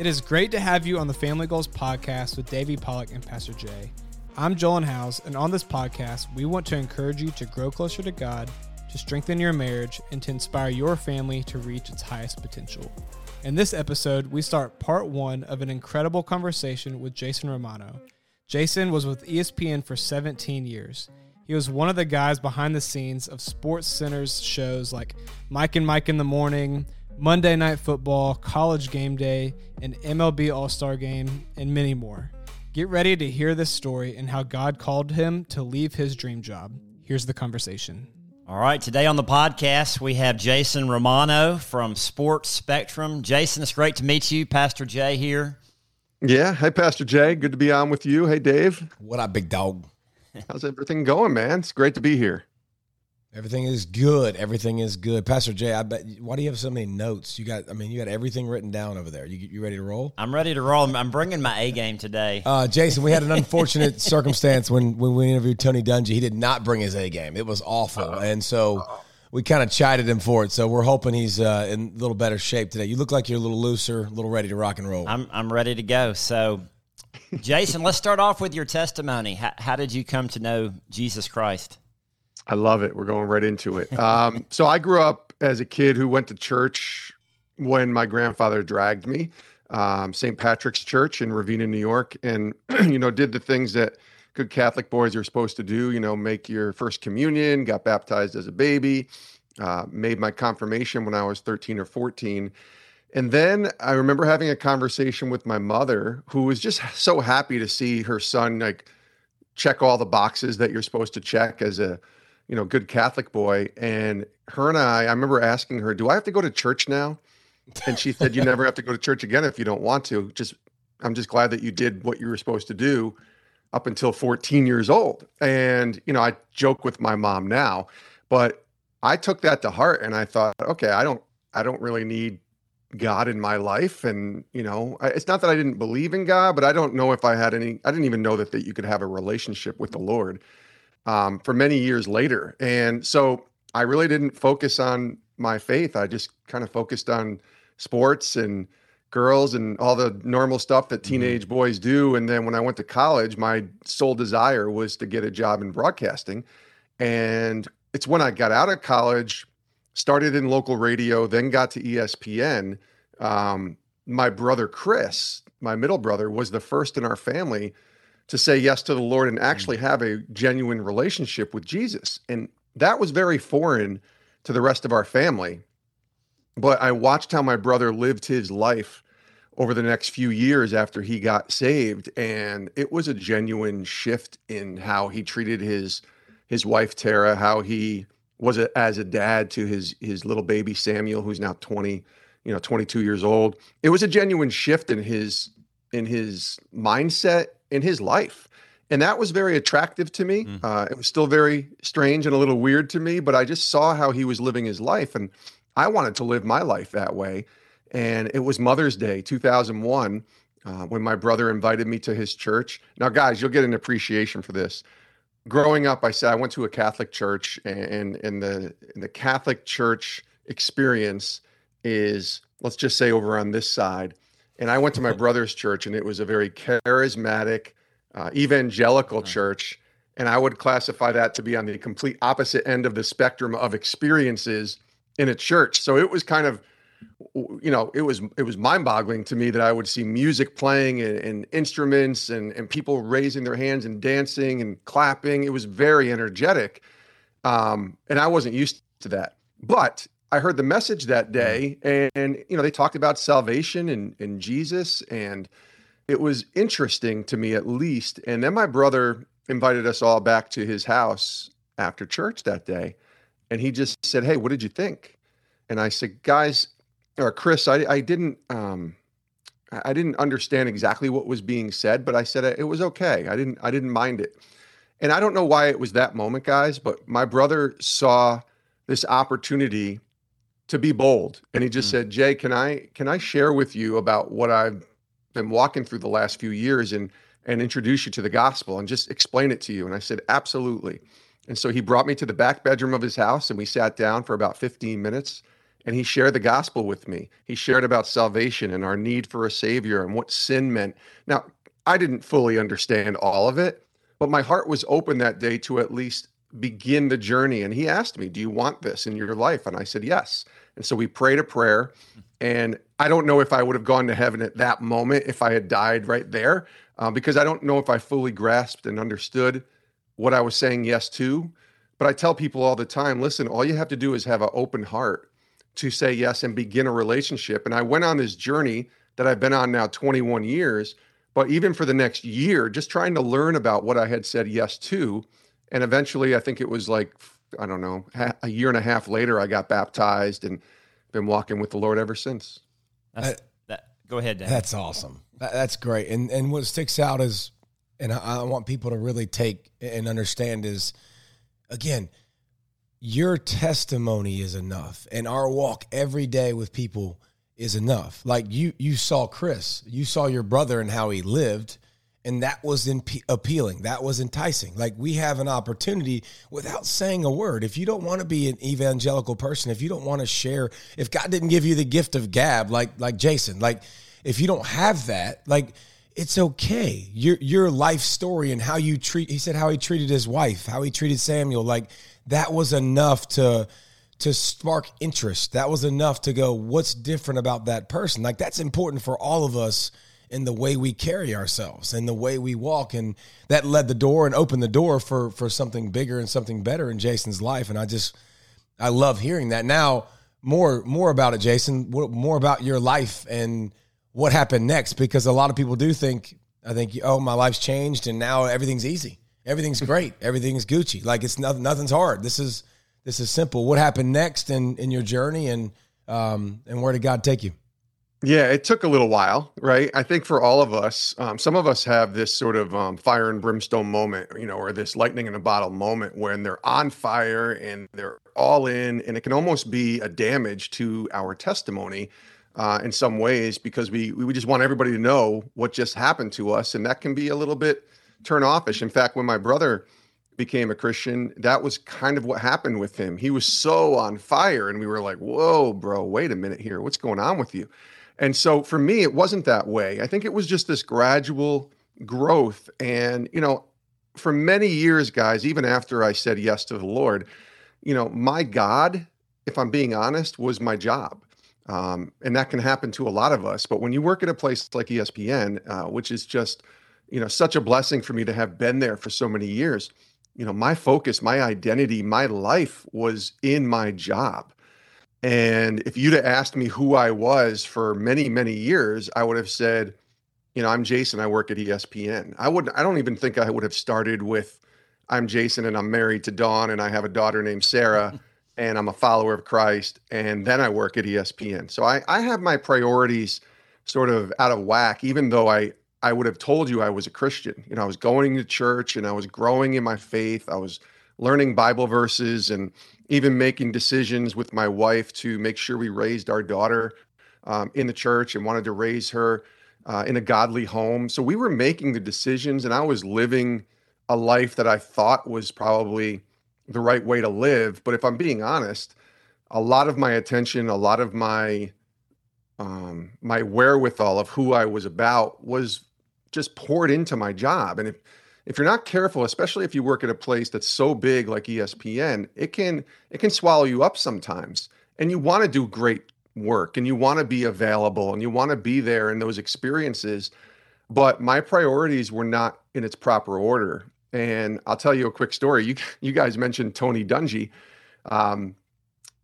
It is great to have you on the Family Goals podcast with Davey Pollock and Pastor Jay. I'm Joel House, and on this podcast, we want to encourage you to grow closer to God, to strengthen your marriage, and to inspire your family to reach its highest potential. In this episode, we start part one of an incredible conversation with Jason Romano. Jason was with ESPN for 17 years. He was one of the guys behind the scenes of Sports Center's shows like Mike and Mike in the Morning, Monday Night Football, College Game Day, an MLB All Star Game, and many more. Get ready to hear this story and how God called him to leave his dream job. Here's the conversation. All right, today on the podcast, we have Jason Romano from Sports Spectrum. Jason, it's great to meet you. Pastor Jay here. Yeah. Hey, Pastor Jay. Good to be on with you. Hey, Dave. What up, big dog? How's everything going, man? It's great to be here. Everything is good. Everything is good. Pastor Jay, I bet. Why do you have so many notes? You got. I mean, you got everything written down over there. You you ready to roll? I'm ready to roll. I'm bringing my A game today. Uh, Jason, we had an unfortunate circumstance when when we interviewed Tony Dungy. He did not bring his A game. It was awful, and so we kind of chided him for it. So we're hoping he's uh, in a little better shape today. You look like you're a little looser, a little ready to rock and roll. I'm I'm ready to go. So, Jason, let's start off with your testimony. How, how did you come to know Jesus Christ? I love it. We're going right into it. Um, so I grew up as a kid who went to church when my grandfather dragged me, um, St. Patrick's Church in Ravena, New York, and you know did the things that good Catholic boys are supposed to do. You know, make your first communion, got baptized as a baby, uh, made my confirmation when I was 13 or 14. And then I remember having a conversation with my mother, who was just so happy to see her son like check all the boxes that you're supposed to check as a you know, good Catholic boy. And her and I, I remember asking her, Do I have to go to church now? And she said, You never have to go to church again if you don't want to. Just, I'm just glad that you did what you were supposed to do up until 14 years old. And, you know, I joke with my mom now, but I took that to heart and I thought, okay, I don't, I don't really need God in my life. And, you know, it's not that I didn't believe in God, but I don't know if I had any, I didn't even know that, that you could have a relationship with the Lord um, for many years later. And so I really didn't focus on my faith. I just kind of focused on sports and girls and all the normal stuff that mm-hmm. teenage mm-hmm. boys do. And then when I went to college, my sole desire was to get a job in broadcasting. And it's when I got out of college, started in local radio, then got to ESPN. Um, my brother Chris, my middle brother, was the first in our family to say yes to the Lord and actually mm. have a genuine relationship with Jesus. And that was very foreign to the rest of our family. But I watched how my brother lived his life over the next few years after he got saved and it was a genuine shift in how he treated his his wife Tara, how he was a, as a dad to his his little baby Samuel who's now 20, you know, 22 years old. It was a genuine shift in his in his mindset in his life. And that was very attractive to me. Mm. Uh, it was still very strange and a little weird to me, but I just saw how he was living his life. And I wanted to live my life that way. And it was Mother's Day, 2001, uh, when my brother invited me to his church. Now, guys, you'll get an appreciation for this. Growing up, I said I went to a Catholic church, and, and the, and the Catholic church experience is, let's just say, over on this side and I went to my brother's church, and it was a very charismatic, uh, evangelical church. And I would classify that to be on the complete opposite end of the spectrum of experiences in a church. So it was kind of, you know, it was it was mind-boggling to me that I would see music playing and, and instruments and and people raising their hands and dancing and clapping. It was very energetic, um, and I wasn't used to that. But I heard the message that day, and, and, you know they talked about salvation and, and Jesus, and it was interesting to me at least. And then my brother invited us all back to his house after church that day, and he just said, "Hey, what did you think?" And I said, "Guys, or Chris, I, I didn't." Um, I didn't understand exactly what was being said, but I said it was okay. I didn't I didn't mind it. And I don't know why it was that moment, guys, but my brother saw this opportunity to be bold. And he just mm. said, Jay, can I can I share with you about what I've been walking through the last few years and and introduce you to the gospel and just explain it to you? And I said, Absolutely. And so he brought me to the back bedroom of his house and we sat down for about 15 minutes and he shared the gospel with me. He shared about salvation and our need for a savior and what sin meant. Now, I didn't fully understand all of it, but my heart was open that day to at least begin the journey. And he asked me, Do you want this in your life? And I said, Yes. And so we prayed a prayer. And I don't know if I would have gone to heaven at that moment if I had died right there, uh, because I don't know if I fully grasped and understood what I was saying yes to. But I tell people all the time listen, all you have to do is have an open heart to say yes and begin a relationship. And I went on this journey that I've been on now 21 years. But even for the next year, just trying to learn about what I had said yes to. And eventually, I think it was like, I don't know, a year and a half later, I got baptized and been walking with the Lord ever since. That's, that, go ahead, Dan. That's awesome. That's great. And and what sticks out is, and I, want people to really take and understand is, again, your testimony is enough, and our walk every day with people is enough. Like you, you saw Chris, you saw your brother and how he lived and that was imp- appealing. That was enticing. Like we have an opportunity without saying a word. If you don't want to be an evangelical person if you don't want to share if god didn't give you the gift of gab like like jason like if you don't have that like it's okay. Your your life story and how you treat he said how he treated his wife how he treated samuel like that was enough to to spark interest. That was enough to go what's different about that person? Like that's important for all of us in the way we carry ourselves and the way we walk. And that led the door and opened the door for for something bigger and something better in Jason's life. And I just I love hearing that. Now more more about it Jason more about your life and what happened next because a lot of people do think I think oh my life's changed and now everything's easy. Everything's great. Everything's Gucci. Like it's nothing nothing's hard. This is this is simple. What happened next in in your journey and um and where did God take you yeah, it took a little while, right? I think for all of us, um, some of us have this sort of um, fire and brimstone moment, you know, or this lightning in a bottle moment when they're on fire and they're all in, and it can almost be a damage to our testimony uh, in some ways because we we just want everybody to know what just happened to us, and that can be a little bit turn offish. In fact, when my brother became a Christian, that was kind of what happened with him. He was so on fire, and we were like, "Whoa, bro, wait a minute here, what's going on with you?" And so for me, it wasn't that way. I think it was just this gradual growth. And, you know, for many years, guys, even after I said yes to the Lord, you know, my God, if I'm being honest, was my job. Um, and that can happen to a lot of us. But when you work at a place like ESPN, uh, which is just, you know, such a blessing for me to have been there for so many years, you know, my focus, my identity, my life was in my job. And if you'd have asked me who I was for many, many years, I would have said, you know, I'm Jason. I work at ESPN. I wouldn't. I don't even think I would have started with, I'm Jason and I'm married to Dawn and I have a daughter named Sarah and I'm a follower of Christ and then I work at ESPN. So I, I have my priorities sort of out of whack, even though I I would have told you I was a Christian. You know, I was going to church and I was growing in my faith. I was learning Bible verses and even making decisions with my wife to make sure we raised our daughter um, in the church and wanted to raise her uh, in a godly home. So we were making the decisions, and I was living a life that I thought was probably the right way to live. But if I'm being honest, a lot of my attention, a lot of my um, my wherewithal of who I was about was just poured into my job. And if if you're not careful, especially if you work at a place that's so big like ESPN, it can it can swallow you up sometimes. And you want to do great work and you want to be available and you want to be there in those experiences. But my priorities were not in its proper order. And I'll tell you a quick story. You you guys mentioned Tony Dungy. Um,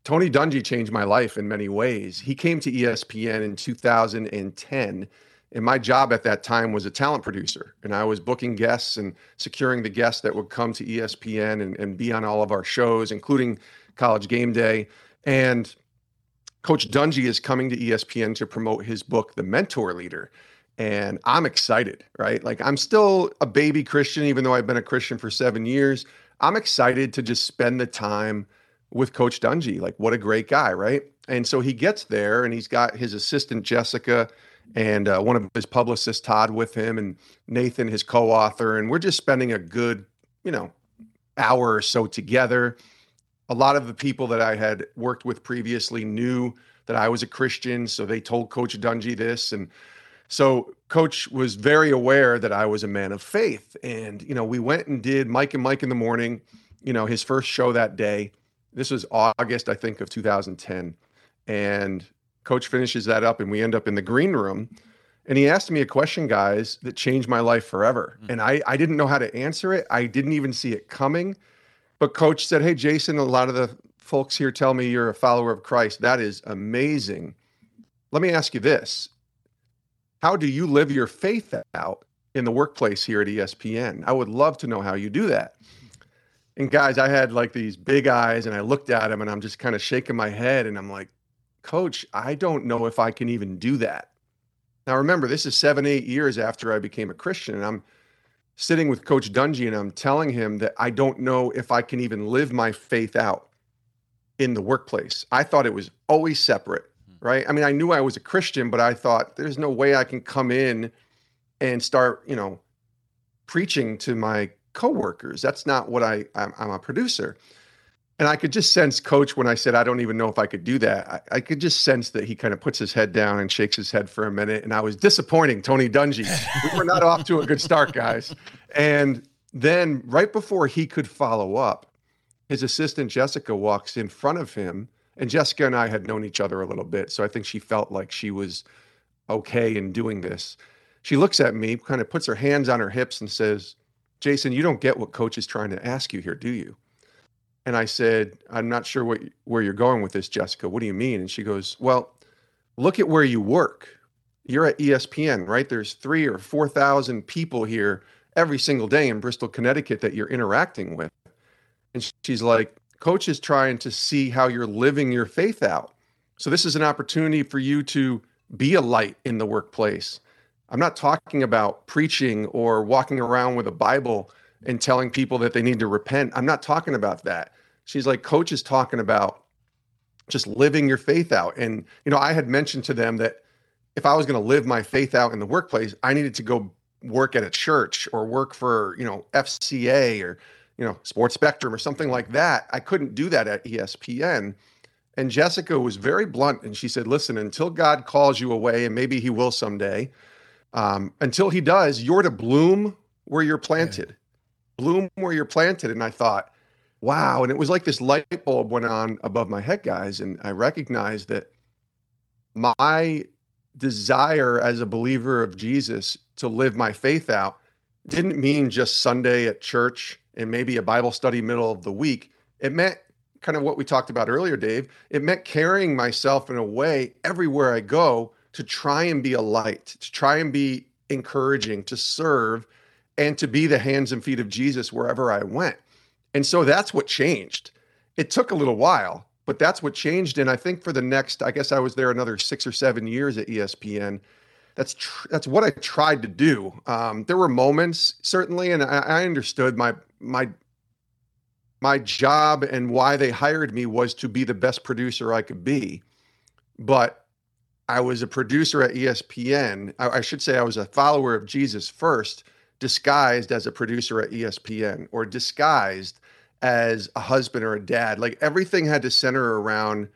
Tony Dungy changed my life in many ways. He came to ESPN in 2010 and my job at that time was a talent producer. And I was booking guests and securing the guests that would come to ESPN and, and be on all of our shows, including College Game Day. And Coach Dungy is coming to ESPN to promote his book, The Mentor Leader. And I'm excited, right? Like I'm still a baby Christian, even though I've been a Christian for seven years. I'm excited to just spend the time with Coach Dungy. Like, what a great guy, right? And so he gets there and he's got his assistant, Jessica, and uh, one of his publicists, Todd, with him, and Nathan, his co-author, and we're just spending a good, you know, hour or so together. a lot of the people that I had worked with previously knew that I was a Christian, so they told Coach Dungy this, and so Coach was very aware that I was a man of faith. And you know, we went and did Mike and Mike in the morning. You know, his first show that day. This was August, I think, of 2010, and Coach finishes that up, and we end up in the green room. And he asked me a question, guys, that changed my life forever. Mm-hmm. And I, I didn't know how to answer it. I didn't even see it coming. But coach said, Hey, Jason, a lot of the folks here tell me you're a follower of Christ. That is amazing. Let me ask you this How do you live your faith out in the workplace here at ESPN? I would love to know how you do that. And guys, I had like these big eyes and I looked at him and I'm just kind of shaking my head and I'm like, Coach, I don't know if I can even do that. Now, remember, this is seven, eight years after I became a Christian, and I'm sitting with Coach Dungy and I'm telling him that I don't know if I can even live my faith out in the workplace. I thought it was always separate, hmm. right? I mean, I knew I was a Christian, but I thought there's no way I can come in and start, you know, preaching to my coworkers. That's not what I, I'm, I'm a producer and I could just sense coach when I said I don't even know if I could do that. I, I, could just sense that he kind of puts his head down and shakes his head for a minute. And I was disappointing Tony Dungy. we were not off to a good start, guys. And then right before he could follow up, his assistant Jessica walks in front of him. And Jessica and I had known each other a little bit. So I think she felt like she was okay in doing this. She looks at me, kind of puts her hands on her hips and says, Jason, you don't get what coach is trying to ask you here, do you? And I said, I'm not sure what, where you're going with this, Jessica. What do you mean? And she goes, Well, look at where you work. You're at ESPN, right? There's three or 4,000 people here every single day in Bristol, Connecticut that you're interacting with. And she's like, Coach is trying to see how you're living your faith out. So this is an opportunity for you to be a light in the workplace. I'm not talking about preaching or walking around with a Bible and telling people that they need to repent. I'm not talking about that. She's like, coach is talking about just living your faith out. And, you know, I had mentioned to them that if I was going to live my faith out in the workplace, I needed to go work at a church or work for, you know, FCA or, you know, Sports Spectrum or something like that. I couldn't do that at ESPN. And Jessica was very blunt and she said, listen, until God calls you away, and maybe he will someday, um, until he does, you're to bloom where you're planted. Yeah bloom where you're planted. And I thought, wow. And it was like this light bulb went on above my head, guys. And I recognized that my desire as a believer of Jesus to live my faith out didn't mean just Sunday at church and maybe a Bible study middle of the week. It meant kind of what we talked about earlier, Dave. It meant carrying myself in a way everywhere I go to try and be a light, to try and be encouraging, to serve, and to be the hands and feet of Jesus wherever I went. And so that's what changed. It took a little while, but that's what changed. And I think for the next, I guess I was there another six or seven years at ESPN. That's tr- that's what I tried to do. Um, there were moments certainly, and I, I understood my my my job and why they hired me was to be the best producer I could be. But I was a producer at ESPN. I, I should say I was a follower of Jesus first disguised as a producer at ESPN or disguised as a husband or a dad. Like everything had to center around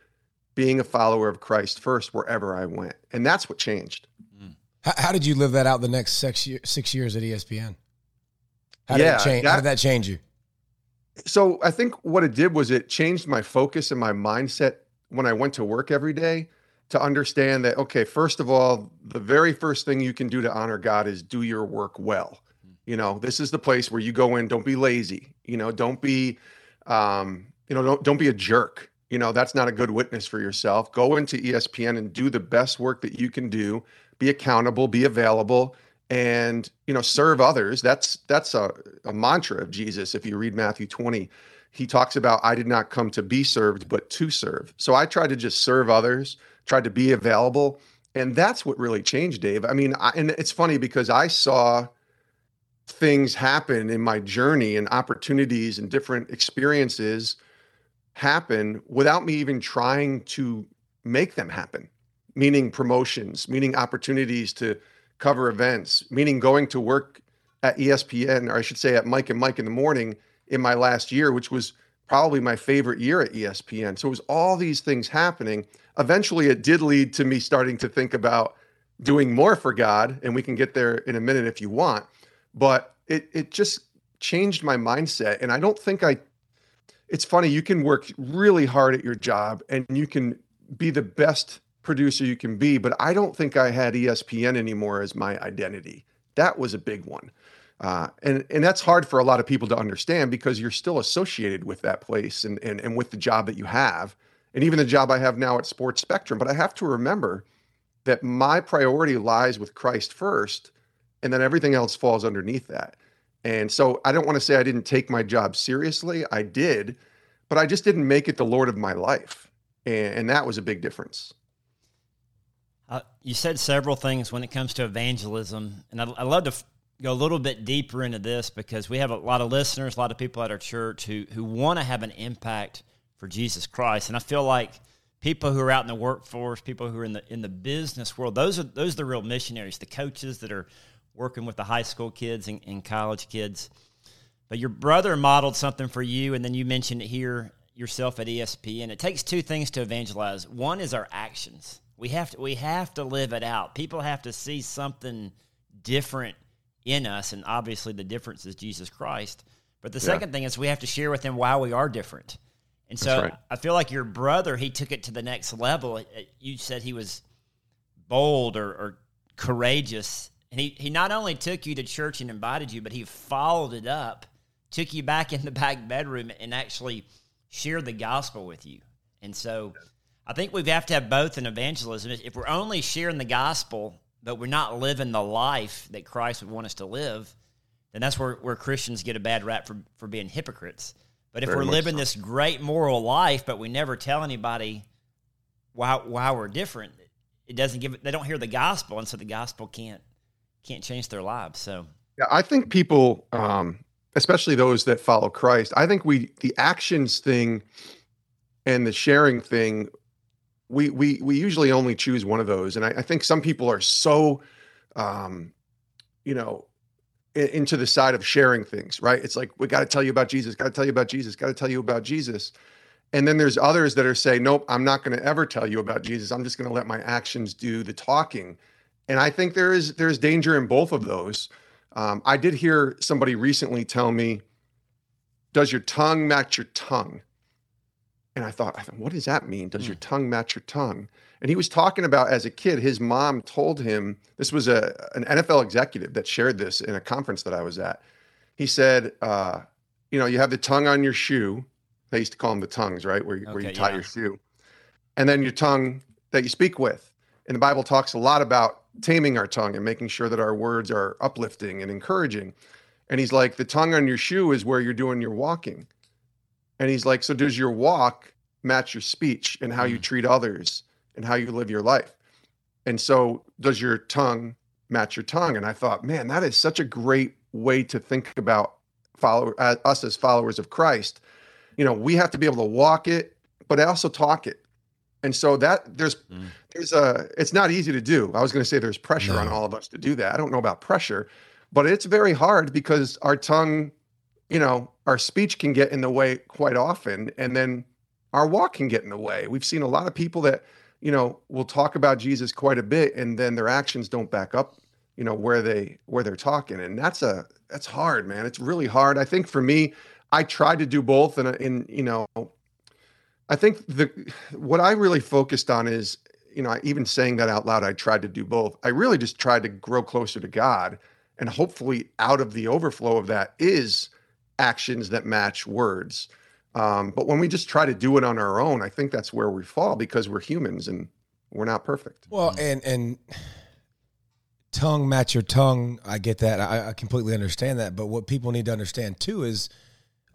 being a follower of Christ first wherever I went. And that's what changed. Mm. How, how did you live that out the next six, year, six years at ESPN? How did, yeah, change, that, how did that change you? So I think what it did was it changed my focus and my mindset when I went to work every day to understand that okay first of all the very first thing you can do to honor god is do your work well you know, this is the place where you go in. Don't be lazy. You know, don't be, um, you know, don't don't be a jerk. You know, that's not a good witness for yourself. Go into ESPN and do the best work that you can do. Be accountable. Be available and you know serve others that's that's a, a, mantra of jesus if you read matthew 20 he talks about i did not come to be served but to serve so i tried to just serve others tried to be available and that's what really changed dave i mean I, and it's funny because i saw things happen in my journey and opportunities and different experiences happen without me even trying to make them happen meaning promotions meaning opportunities to cover events meaning going to work at espn or i should say at mike and mike in the morning in my last year which was probably my favorite year at ESPN. So it was all these things happening. Eventually, it did lead to me starting to think about doing more for God, and we can get there in a minute if you want. But it it just changed my mindset, and I don't think I. It's funny you can work really hard at your job, and you can be the best producer you can be, but I don't think I had ESPN anymore as my identity. That was a big one. Uh, and and that's hard for a lot of people to understand because you're still associated with that place and, and and with the job that you have, and even the job I have now at Sports Spectrum. But I have to remember that my priority lies with Christ first, and then everything else falls underneath that. And so I don't want to say I didn't take my job seriously. I did, but I just didn't make it the Lord of my life, and, and that was a big difference. Uh, you said several things when it comes to evangelism, and I, I love to f- go a little bit deeper into this because we have a lot of listeners, a lot of people at our church who who want to have an impact for Jesus Christ, and I feel like people who are out in the workforce, people who are in the in the business world, those are those are the real missionaries, the coaches that are working with the high school kids and, and college kids. But your brother modeled something for you, and then you mentioned it here yourself at ESPN. It takes two things to evangelize. One is our actions. We have to we have to live it out. People have to see something different in us, and obviously the difference is Jesus Christ. But the Yeah. second thing is we have to share with them why we are different. And so right. I feel like your brother, he took it to the next level. Uh, You said he was bold or, or courageous. And he, he not only took you to church and invited you, but he followed it up, took you back in the back bedroom and actually shared the gospel with you. And so I think we have to have both in evangelism. If we're only sharing the gospel, but we're not living the life that Christ would want us to live, then that's where, where Christians get a bad rap for, for being hypocrites. But if Very we're living so. this great moral life, but we never tell anybody why why we're different, it doesn't give they don't hear the gospel, and so the gospel can't can't change their lives. So Yeah, I think people, um, especially those that follow Christ, I think we the actions thing and the sharing thing, we we we usually only choose one of those, and I, I think some people are so, um, you know, into the side of sharing things, right? It's like we got to tell you about Jesus, got to tell you about Jesus, got to tell you about Jesus. And then there's others that are saying, nope, I'm not going to ever tell you about Jesus. I'm just going to let my actions do the talking. And I think there is there's danger in both of those. Um, I did hear somebody recently tell me, "Does your tongue match your tongue?" And I thought, I thought, what does that mean? Does your tongue match your tongue? And he was talking about as a kid, his mom told him this was a an NFL executive that shared this in a conference that I was at. He said, uh, "You know, you have the tongue on your shoe. They used to call them the tongues, right? Where you, where you tie yeah. your shoe, and then your tongue that you speak with. And the Bible talks a lot about taming our tongue and making sure that our words are uplifting and encouraging. And he's like, the tongue on your shoe is where you're doing your walking. And he's like, so does your walk match your speech and how you treat others and how you live your life? And so does your tongue match your tongue? And I thought, man, that is such a great way to think about follow uh, us as followers of Christ. You know, we have to be able to walk it, but also talk it. And so that there's Mm. there's a it's not easy to do. I was going to say there's pressure on all of us to do that. I don't know about pressure, but it's very hard because our tongue, you know, our speech can get in the way quite often and then our walk can get in the way. We've seen a lot of people that, you know, will talk about Jesus quite a bit and then their actions don't back up, you know, where they where they're talking and that's a that's hard, man. It's really hard. I think for me, I tried to do both and in you know, I think the what I really focused on is, you know, even saying that out loud, I tried to do both. I really just tried to grow closer to God, and hopefully, out of the overflow of that is actions that match words. Um, but when we just try to do it on our own, I think that's where we fall because we're humans and we're not perfect. Well, and and tongue match your tongue. I get that. I, I completely understand that. But what people need to understand too is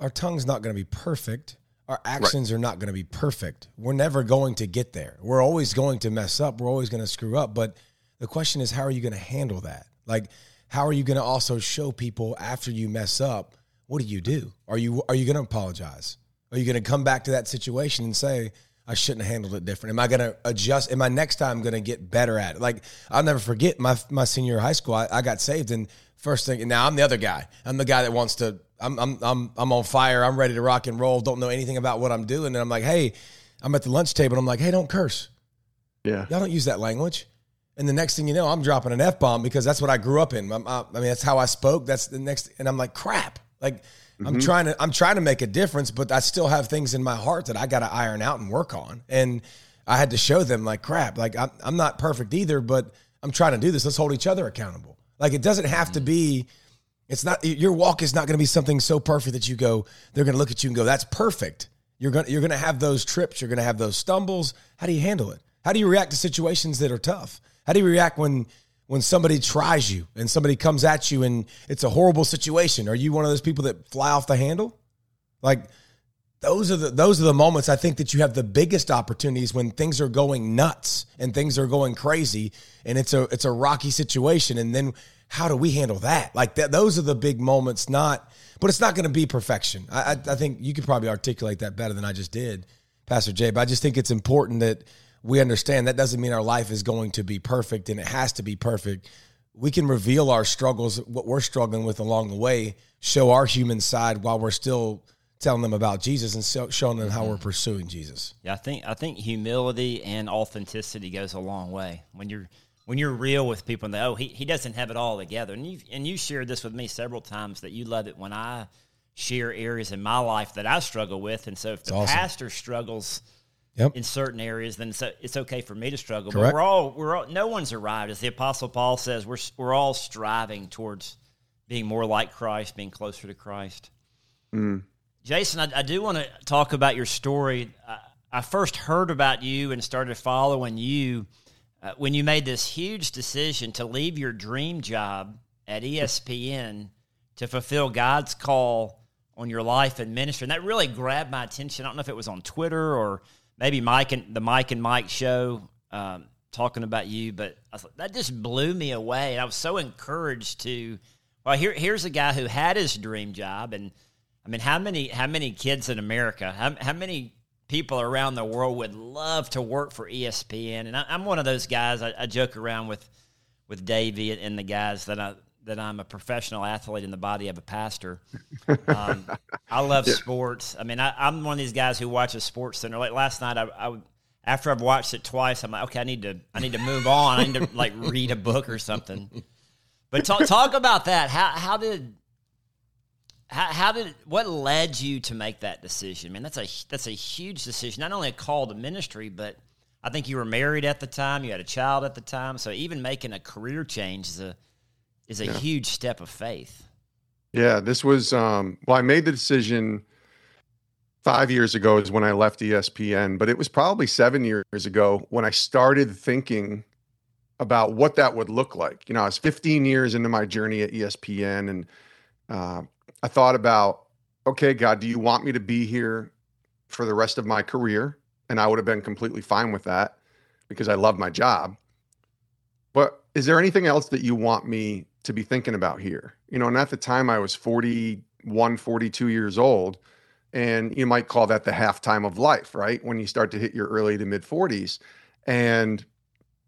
our tongue's not going to be perfect. Our actions are not going to be perfect. We're never going to get there. We're always going to mess up. We're always going to screw up. But the question is, how are you going to handle that? Like, how are you going to also show people after you mess up? What do you do? Are you are you going to apologize? Are you going to come back to that situation and say, I shouldn't have handled it different? Am I going to adjust? Am I next time going to get better at it? Like, I'll never forget my my senior high school. I, I got saved, and First thing, now I'm the other guy. I'm the guy that wants to. I'm I'm I'm I'm on fire. I'm ready to rock and roll. Don't know anything about what I'm doing, and I'm like, hey, I'm at the lunch table. and I'm like, hey, don't curse. Yeah. Y'all don't use that language. And the next thing you know, I'm dropping an f bomb because that's what I grew up in. I, I, mean, that's how I spoke. That's the next, and I'm like, crap. Like, mm-hmm. I'm trying to, I'm trying to make a difference, but I still have things in my heart that I got to iron out and work on. And I had to show them, like, crap. Like, I'm, I'm not perfect either, but I'm trying to do this. Let's hold each other accountable. Like, it doesn't have to mm. be. It's not your walk is not going to be something so perfect that you go. They're going to look at you and go, "That's perfect." You're going to, you're going to have those trips. You're going to have those stumbles. How do you handle it? How do you react to situations that are tough? How do you react when when somebody tries you and somebody comes at you and it's a horrible situation? Are you one of those people that fly off the handle? Like those are the those are the moments I think that you have the biggest opportunities when things are going nuts and things are going crazy and it's a it's a rocky situation and then how do we handle that? Like that those are the big moments not but it's not going to be perfection. I, I I think you could probably articulate that better than I just did, Pastor Jay. But I just think it's important that we understand that doesn't mean our life is going to be perfect and it has to be perfect. We can reveal our struggles, what we're struggling with along the way, show our human side while we're still telling them about Jesus and so, showing them how we're pursuing Jesus. Yeah, I think I think humility and authenticity goes a long way when you're when you're real with people and they oh he, he doesn't have it all together and you and you shared this with me several times that you love it when I share areas in my life that I struggle with and so if the awesome. pastor struggles yep. in certain areas, then it's, it's okay for me to struggle. Correct. But we're all we're all, no one's arrived. As the Apostle Paul says, we're we're all striving towards being more like Christ, being closer to Christ. Mm. Jason, I, I do want to talk about your story. I, I, first heard about you and started following you uh, when you made this huge decision to leave your dream job at ESPN to fulfill God's call on your life and ministry. And that really grabbed my attention. I don't know if it was on Twitter or maybe Mike and the Mike and Mike show um, talking about you, but like, that just blew me away. And I was so encouraged to. Well, here here's a guy who had his dream job, and I mean, how many how many kids in America, how, how many people around the world would love to work for ESPN? And I, am one of those guys. I, I joke around with with Davey and the guys that I that I'm a professional athlete in the body of a pastor. Um, I love yeah. sports. I mean, I, am one of these guys who watches Sports Center. Like last night, I, I, after I've watched it twice, I'm like, okay, I need to I need to move on. I need to like read a book or something. But talk talk about that. How how did how, how did what led you to make that decision? Man, that's a that's a huge decision. Not only a call to ministry, but I think you were married at the time. You had a child at the time. So even making a career change is a is a yeah. huge step of faith. Yeah, this was um well I made the decision 5 years ago is when I left ESPN, but it was probably 7 years ago when I started thinking about what that would look like. You know, I was 15 years into my journey at ESPN and uh, I thought about okay, God, do you want me to be here for the rest of my career? And I would have been completely fine with that because I love my job. But is there anything else that you want me to be thinking about here. You know, and at the time I was 41, 42 years old. And you might call that the halftime of life, right? When you start to hit your early to mid 40s. And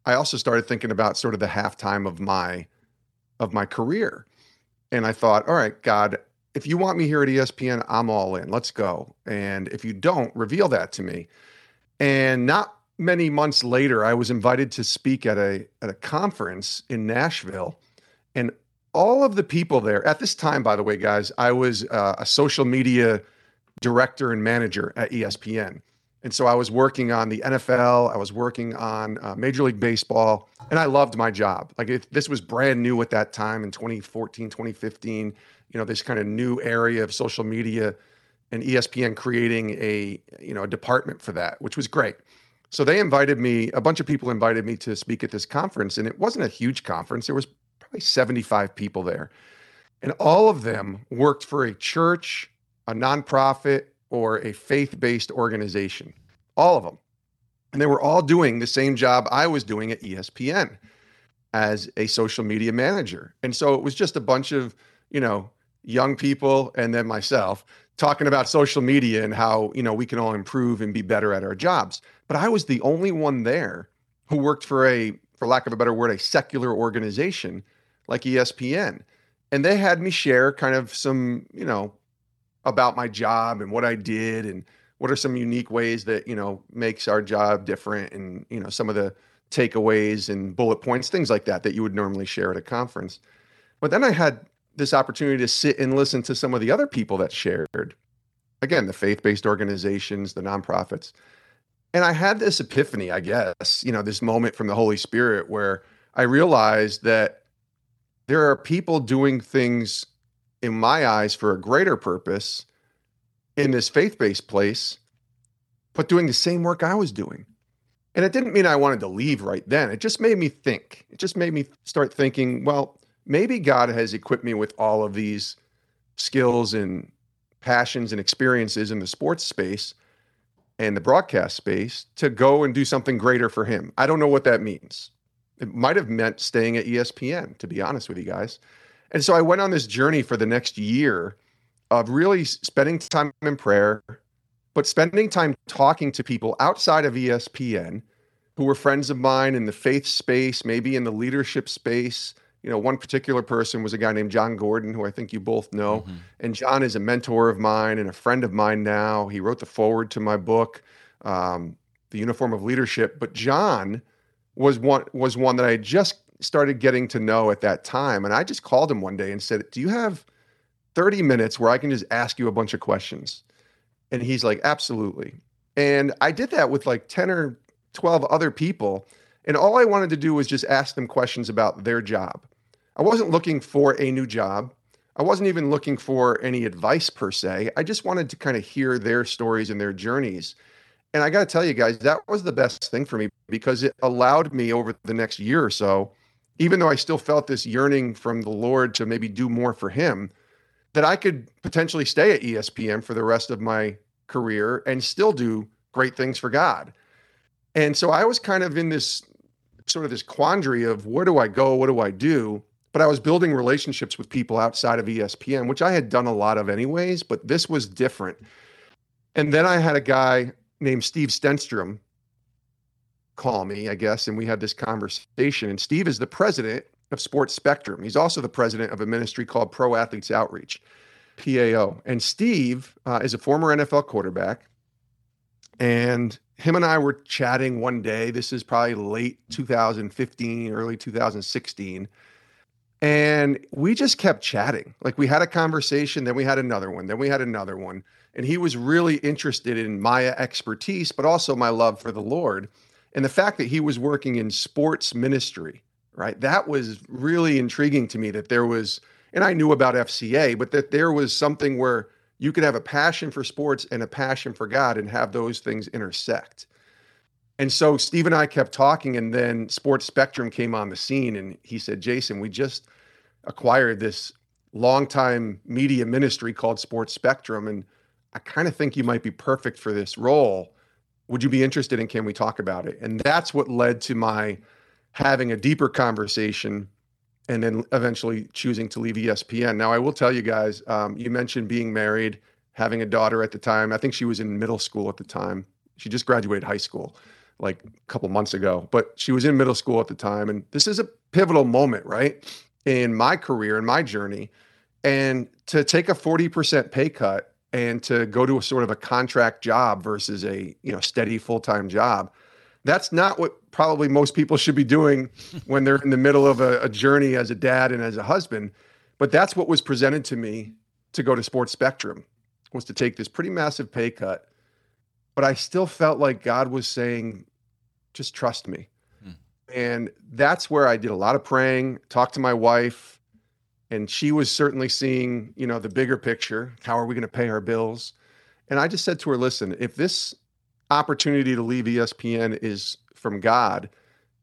I also started thinking about sort of the halftime of my of my career. And I thought, all right, God, if you want me here at ESPN, I'm all in. Let's go. And if you don't, reveal that to me. And not many months later, I was invited to speak at a at a conference in Nashville and all of the people there at this time, by the way, guys, I was uh, a social media director and manager at ESPN. And so I was working on the NFL, I was working on uh, Major League Baseball, and I loved my job. Like if this was brand new at that time in 2014, 2015, you know, this kind of new area of social media and ESPN creating a, you know, a department for that, which was great. So they invited me, a bunch of people invited me to speak at this conference, and it wasn't a huge conference. There was probably 75 people there. And all of them worked for a church, a nonprofit, or a faith based organization. All of them. And they were all doing the same job I was doing at ESPN as a social media manager. And so it was just a bunch of, you know, young people and then myself talking about social media and how, you know, we can all improve and be better at our jobs. But I was the only one there who worked for a, for lack of a better word, a secular organization like ESPN. and they had me share kind of some, you know, about my job and what I did and what are some unique ways that, you know, makes our job different and, you know, some of the takeaways and bullet points, things like that that you would normally share at a conference. But then I had this opportunity to sit and listen to some of the other people that shared. Again, the faith-based organizations, the nonprofits. And I had this epiphany, I guess, you know, this moment from the Holy Spirit where I realized that there are people doing things in my eyes for a greater purpose in this faith-based place but doing the same work I was doing. And it didn't mean I wanted to leave right then. It just made me think. It just made me start thinking, well, maybe God has equipped me with all of these skills and passions and experiences in the sports space and the broadcast space to go and do something greater for him. I don't know what that means. It might have meant staying at ESPN, to be honest with you guys. And so I went on this journey for the next year of really spending time in prayer, but spending time talking to people outside of ESPN who were friends of mine in the faith space, maybe in the leadership space. You know, one particular person was a guy named Jon Gordon, who I think you both know. Mm-hmm. And Jon is a mentor of mine and a friend of mine now. He wrote the foreword to my book, um, The Uniform of Leadership. But Jon was one was one that I just started getting to know at that time. And I just called him one day and said, Do you have 30 minutes where I can just ask you a bunch of questions? And he's like, Absolutely. And I did that with like 10 or 12 other people. And all I wanted to do was just ask them questions about their job. I wasn't looking for a new job. I wasn't even looking for any advice per se. I just wanted to kind of hear their stories and their journeys. And I got to tell you guys, that was the best thing for me because it allowed me over the next year or so even though I still felt this yearning from the Lord to maybe do more for Him, that I could potentially stay at ESPN for the rest of my career and still do great things for God. And so I was kind of in this sort of this quandary of where do I go? What do I do? But I was building relationships with people outside of ESPN, which I had done a lot of anyways, but this was different. And then I had a guy named Steve Stenstrom call me, I guess, and we had this conversation. And Steve is the president of Sports Spectrum. He's also the president of a ministry called Pro Athletes Outreach, PAO. And Steve uh, is a former NFL quarterback. And him and I were chatting one day. This is probably late 2015, early 2016. And we just kept chatting. Like we had a conversation, then we had another one, then we had another one. And he was really interested in my expertise, but also my love for the Lord and the fact that he was working in sports ministry right that was really intriguing to me that there was and i knew about fca but that there was something where you could have a passion for sports and a passion for god and have those things intersect and so steve and i kept talking and then sports spectrum came on the scene and he said jason we just acquired this longtime media ministry called sports spectrum and i kind of think you might be perfect for this role. Would you be interested in can we talk about it? And that's what led to my having a deeper conversation and then eventually choosing to leave espn now i will tell you guys um, you mentioned being married having a daughter at the time. I think she was in middle school at the time. She just graduated high school like a couple months ago but she was in middle school at the time and this is a pivotal moment right in my career and my journey. And to take a 40% pay cut and to go to a sort of a contract job versus a you know steady full-time job that's not what probably most people should be doing when they're in the middle of a, a, journey as a dad and as a husband. But that's what was presented to me to go to sports spectrum was to take this pretty massive pay cut but i still felt like god was saying just trust me. Hmm. and that's where i did a lot of praying talked to my wife and she was certainly seeing you know the bigger picture. How are we going to pay our bills? And i just said to her listen if this opportunity to leave espn is from god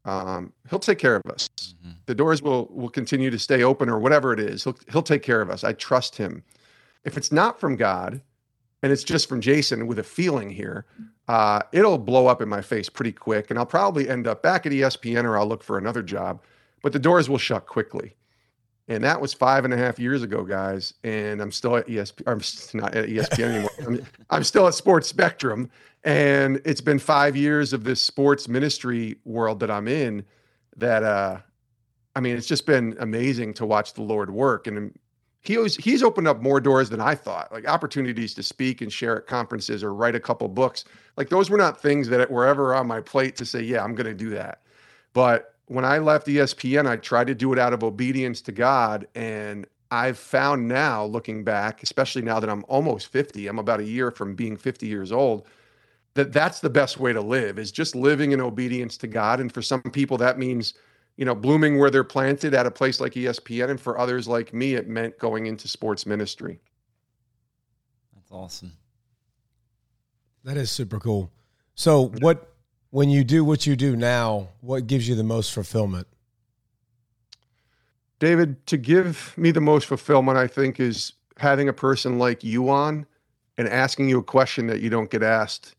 um, he'll take care of us. Mm-hmm. the doors will will continue to stay open or whatever it is. He'll, he'll take care of us. I trust him. If it's not from god and it's just from jason with a feeling here uh, it'll blow up in my face pretty quick and i'll probably end up back at espn or i'll look for another job but the doors will shut quickly and that was five and a half years ago, guys. And I'm still at ESP. I'm not at ESPN anymore. I'm, I'm, still at Sports Spectrum, and it's been five years of this sports ministry world that I'm in. That uh, I mean, it's just been amazing to watch the Lord work. And he always, he's opened up more doors than I thought, like opportunities to speak and share at conferences or write a couple books. Like those were not things that were ever on my plate to say, yeah, I'm going to do that. But when I left ESPN, I tried to do it out of obedience to God. And I've found now, looking back, especially now that I'm almost 50, I'm about a year from being 50 years old, that that's the best way to live is just living in obedience to God. And for some people, that means, you know, blooming where they're planted at a place like ESPN. And for others like me, it meant going into sports ministry. That's awesome. That is super cool. So, what, when you do what you do now, what gives you the most fulfillment? David, to give me the most fulfillment, I think, is having a person like you on and asking you a question that you don't get asked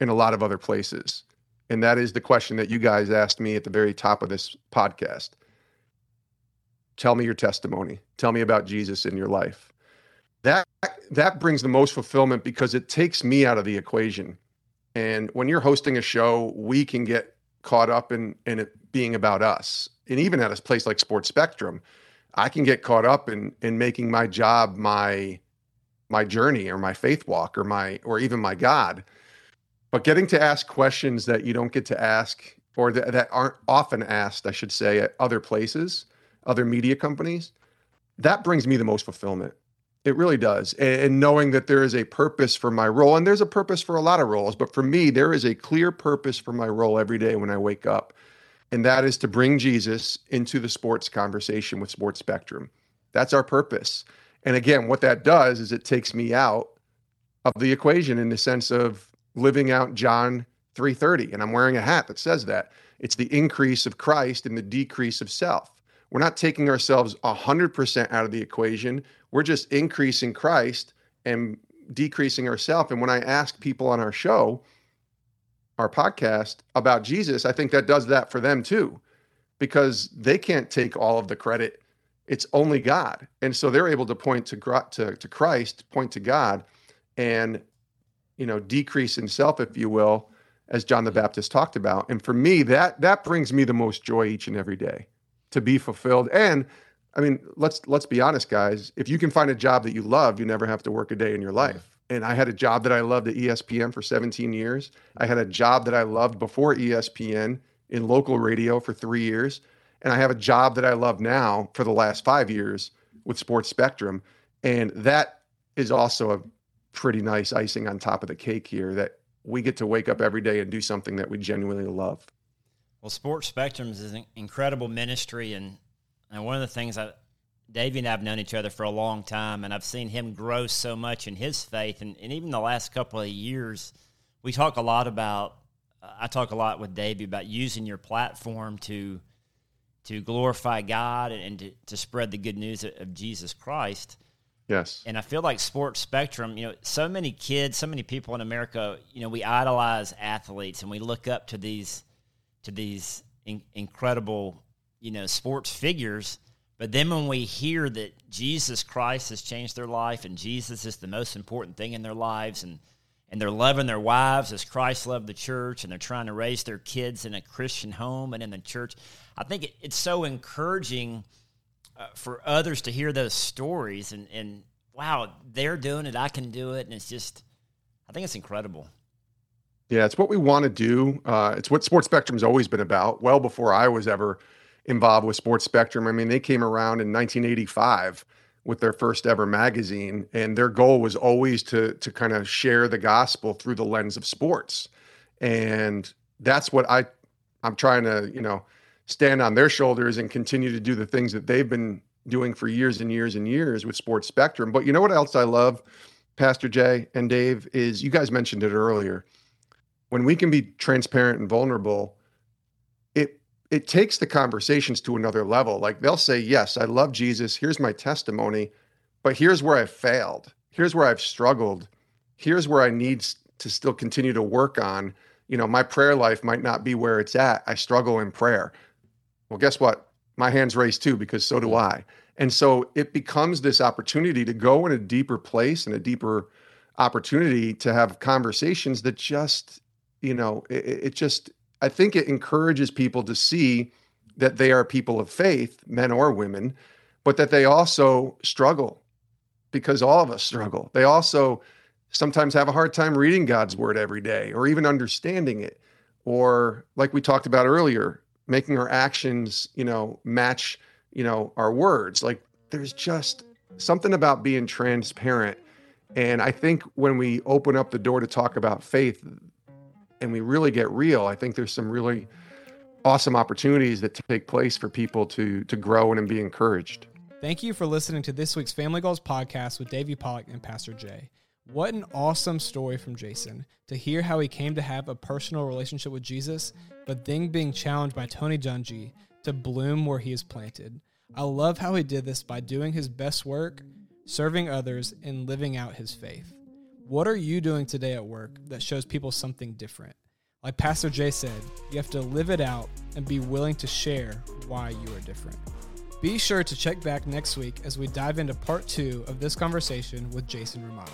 in a lot of other places. And that is the question that you guys asked me at the very top of this podcast. Tell me your testimony. Tell me about Jesus in your life. That that brings the most fulfillment because it takes me out of the equation. And when you're hosting a show, we can get caught up in in it being about us and even at a place like Sports Spectrum, I can get caught up in in making my job my my journey or my faith walk or my or even my God. But getting to ask questions that you don't get to ask or that, that aren't often asked, I should say, at other places, other media companies, that brings me the most fulfillment. It really does. And, and knowing that there is a purpose for my role, and there's a purpose for a lot of roles, but for me, there is a clear purpose for my role every day when I wake up and that is to bring Jesus into the sports conversation with Sports Spectrum. That's our purpose. And again, what that does is it takes me out of the equation in the sense of living out John 3:30 and I'm wearing a hat that says that. It's the increase of Christ and the decrease of self. We're not taking ourselves 100% out of the equation. We're just increasing Christ and decreasing ourselves. And when I ask people on our show, our podcast about Jesus, I think that does that for them too, because they can't take all of the credit. It's only God, and so they're able to point to to, to Christ, point to God, and you know decrease in self, if you will, as John the mm-hmm. Baptist talked about. And for me, that that brings me the most joy each and every day to be fulfilled. And I mean, let's let's be honest, guys. If you can find a job that you love, you never have to work a day in your mm-hmm. life and I had a job that I loved at ESPN for 17 years. I had a job that I loved before ESPN in local radio for three years. And I have a job that I love now for the last five years with Sports Spectrum. And that is also a pretty nice icing on top of the cake here that we get to wake up every day and do something that we genuinely love. Well, Sports Spectrums is an incredible ministry. And, and one of the things I, Davey and I have known each other for a long time, and I've seen him grow so much in his faith. And, and even the last couple of years, we talk a lot about. I talk a lot with Davey about using your platform to to glorify God and, to, to, spread the good news of, Jesus Christ. Yes. And I feel like Sports Spectrum, you know, so many kids, so many people in America, you know, we idolize athletes and we look up to these to these in, incredible, you know, sports figures but then when we hear that Jesus Christ has changed their life and Jesus is the most important thing in their lives and and they're loving their wives as Christ loved the church and they're trying to raise their kids in a Christian home and in the church. I think it, it's so encouraging uh, for others to hear those stories and and wow, they're doing it, I can do it and it's just I think it's incredible. Yeah, it's what we want to do. Uh, it's what Sports Spectrum's always been about. Well before I was ever involved with Sports Spectrum. I mean, they came around in 1985 with their first ever magazine, and their goal was always to to kind of share the gospel through the lens of sports, and that's what I I'm trying to you know stand on their shoulders and continue to do the things that they've been doing for years and years and years with Sports Spectrum. But you know what else I love, Pastor Jay and Dave, is you guys mentioned it earlier. When we can be transparent and vulnerable, it it takes the conversations to another level. Like they'll say, Yes, I love Jesus. Here's my testimony, but here's where I failed. Here's where I've struggled. Here's where I need to still continue to work on. You know, my prayer life might not be where it's at. I struggle in prayer. Well, guess what? My hands raised too, because so do I. And so it becomes this opportunity to go in a deeper place and a deeper opportunity to have conversations that just, you know, it, it just I think it encourages people to see that they are people of faith, men or women, but that they also struggle because all of us struggle. They also sometimes have a hard time reading God's word every day or even understanding it. Or like we talked about earlier, making our actions, you know, match, you know, our words. Like there's just something about being transparent. And I think when we open up the door to talk about faith and we really get real, I think there's some really awesome opportunities that take place for people to to grow and be encouraged. Thank you for listening to this week's Family Goals podcast with Davey Pollock and Pastor Jay. What an awesome story from Jason to hear how he came to have a personal relationship with Jesus, but then being challenged by Tony Dungy to bloom where he is planted. I love how he did this by doing his best work, serving others, and living out his faith. What are you doing today at work that shows people something different? Like Pastor Jay said, you have to live it out and be willing to share why you are different. Be sure to check back next week as we dive into part two of this conversation with Jason Romano.